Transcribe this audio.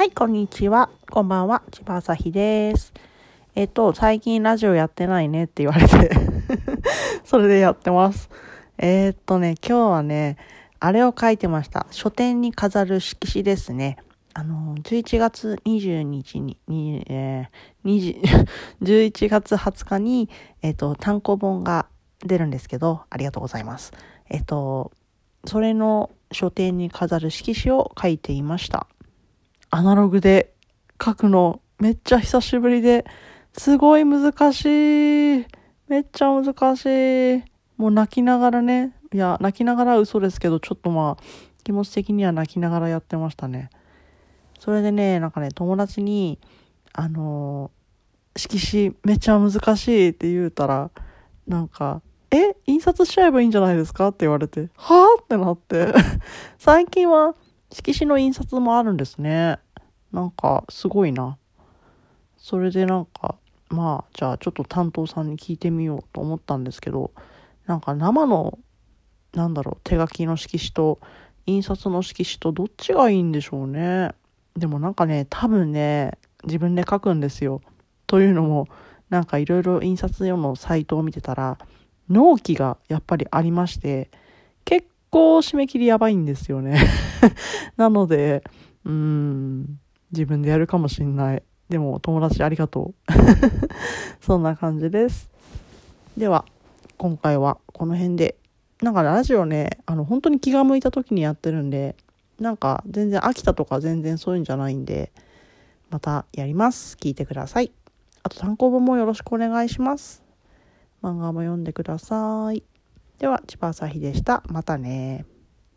はいこんにちは。こんばんは。千葉朝日です。えっと、最近ラジオやってないねって言われて、それでやってます。えーっとね、今日はね、あれを書いてました。書店に飾る色紙ですね。あの、11月22日に、にえー、11 月20日に、えっと、単行本が出るんですけど、ありがとうございます。えっと、それの書店に飾る色紙を書いていました。アナログで書くのめっちゃ久しぶりですごい難しい。めっちゃ難しい。もう泣きながらね、いや、泣きながら嘘ですけど、ちょっとまあ、気持ち的には泣きながらやってましたね。それでね、なんかね、友達に、あのー色紙めっちゃ難しいって言うたら、なんか、え印刷しちゃえばいいんじゃないですかって言われて、はぁってなって。最近は色紙の印刷もあるんですね。なんか、すごいな。それでなんか、まあ、じゃあちょっと担当さんに聞いてみようと思ったんですけど、なんか生の、なんだろう、手書きの色紙と印刷の色紙とどっちがいいんでしょうね。でもなんかね、多分ね、自分で書くんですよ。というのも、なんかいろいろ印刷用のサイトを見てたら、納期がやっぱりありまして、結構締め切りやばいんですよね。なので、うん、自分でやるかもしんない。でも友達ありがとう。そんな感じです。では、今回はこの辺で。なんかラジオね、あの、本当に気が向いた時にやってるんで、なんか全然飽きたとか全然そういうんじゃないんで、またやります。聞いてください。あと単行本もよろしくお願いします。漫画も読んでください。では、千葉朝日でした。またね